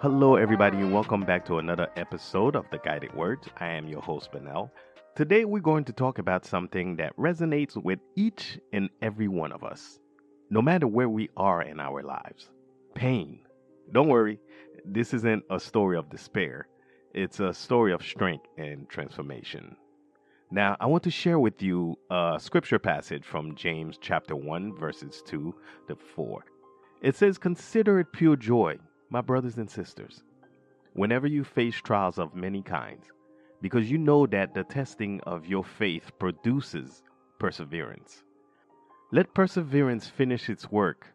Hello, everybody, and welcome back to another episode of The Guided Words. I am your host, Benel. Today, we're going to talk about something that resonates with each and every one of us, no matter where we are in our lives pain. Don't worry, this isn't a story of despair, it's a story of strength and transformation. Now, I want to share with you a scripture passage from James chapter 1, verses 2 to 4. It says, Consider it pure joy my brothers and sisters, whenever you face trials of many kinds, because you know that the testing of your faith produces perseverance. Let perseverance finish its work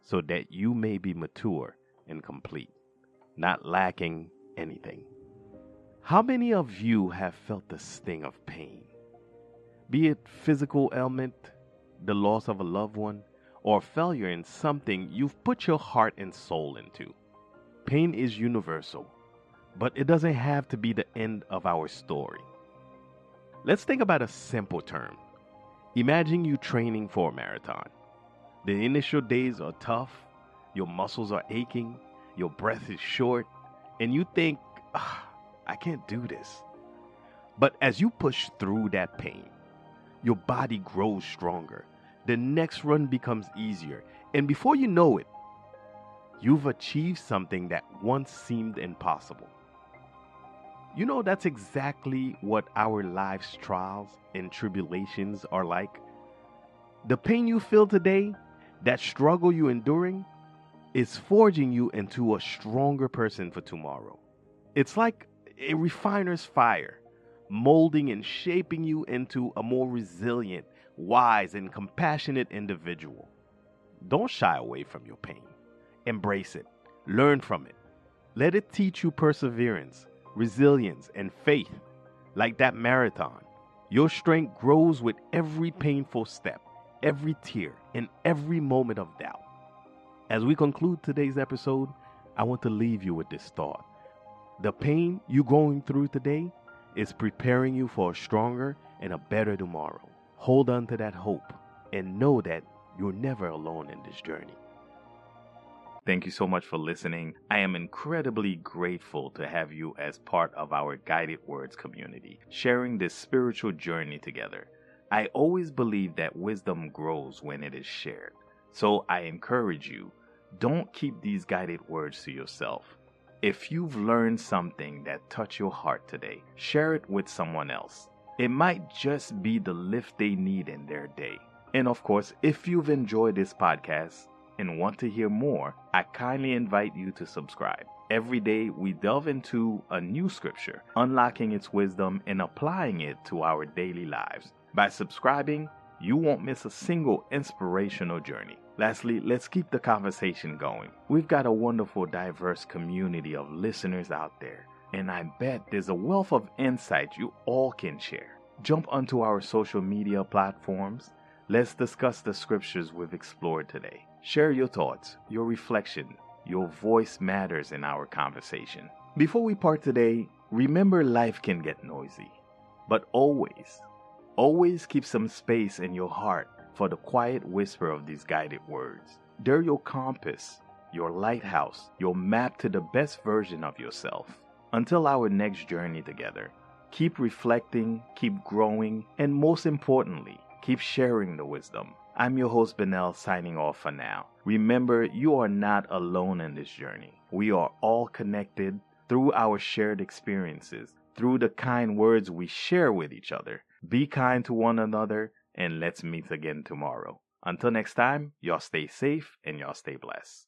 so that you may be mature and complete, not lacking anything. How many of you have felt the sting of pain? Be it physical ailment, the loss of a loved one, or failure in something you've put your heart and soul into. Pain is universal, but it doesn't have to be the end of our story. Let's think about a simple term. Imagine you training for a marathon. The initial days are tough, your muscles are aching, your breath is short, and you think, ah, I can't do this. But as you push through that pain, your body grows stronger. The next run becomes easier, and before you know it, You've achieved something that once seemed impossible. You know, that's exactly what our life's trials and tribulations are like. The pain you feel today, that struggle you're enduring, is forging you into a stronger person for tomorrow. It's like a refiner's fire, molding and shaping you into a more resilient, wise, and compassionate individual. Don't shy away from your pain. Embrace it. Learn from it. Let it teach you perseverance, resilience, and faith. Like that marathon, your strength grows with every painful step, every tear, and every moment of doubt. As we conclude today's episode, I want to leave you with this thought. The pain you're going through today is preparing you for a stronger and a better tomorrow. Hold on to that hope and know that you're never alone in this journey. Thank you so much for listening. I am incredibly grateful to have you as part of our Guided Words community, sharing this spiritual journey together. I always believe that wisdom grows when it is shared. So I encourage you, don't keep these guided words to yourself. If you've learned something that touched your heart today, share it with someone else. It might just be the lift they need in their day. And of course, if you've enjoyed this podcast, and want to hear more, I kindly invite you to subscribe. Every day we delve into a new scripture, unlocking its wisdom and applying it to our daily lives. By subscribing, you won't miss a single inspirational journey. Lastly, let's keep the conversation going. We've got a wonderful, diverse community of listeners out there, and I bet there's a wealth of insight you all can share. Jump onto our social media platforms. Let's discuss the scriptures we've explored today. Share your thoughts, your reflection. Your voice matters in our conversation. Before we part today, remember life can get noisy. But always, always keep some space in your heart for the quiet whisper of these guided words. They're your compass, your lighthouse, your map to the best version of yourself. Until our next journey together, keep reflecting, keep growing, and most importantly, keep sharing the wisdom. I'm your host, Benel, signing off for now. Remember, you are not alone in this journey. We are all connected through our shared experiences, through the kind words we share with each other. Be kind to one another, and let's meet again tomorrow. Until next time, y'all stay safe and y'all stay blessed.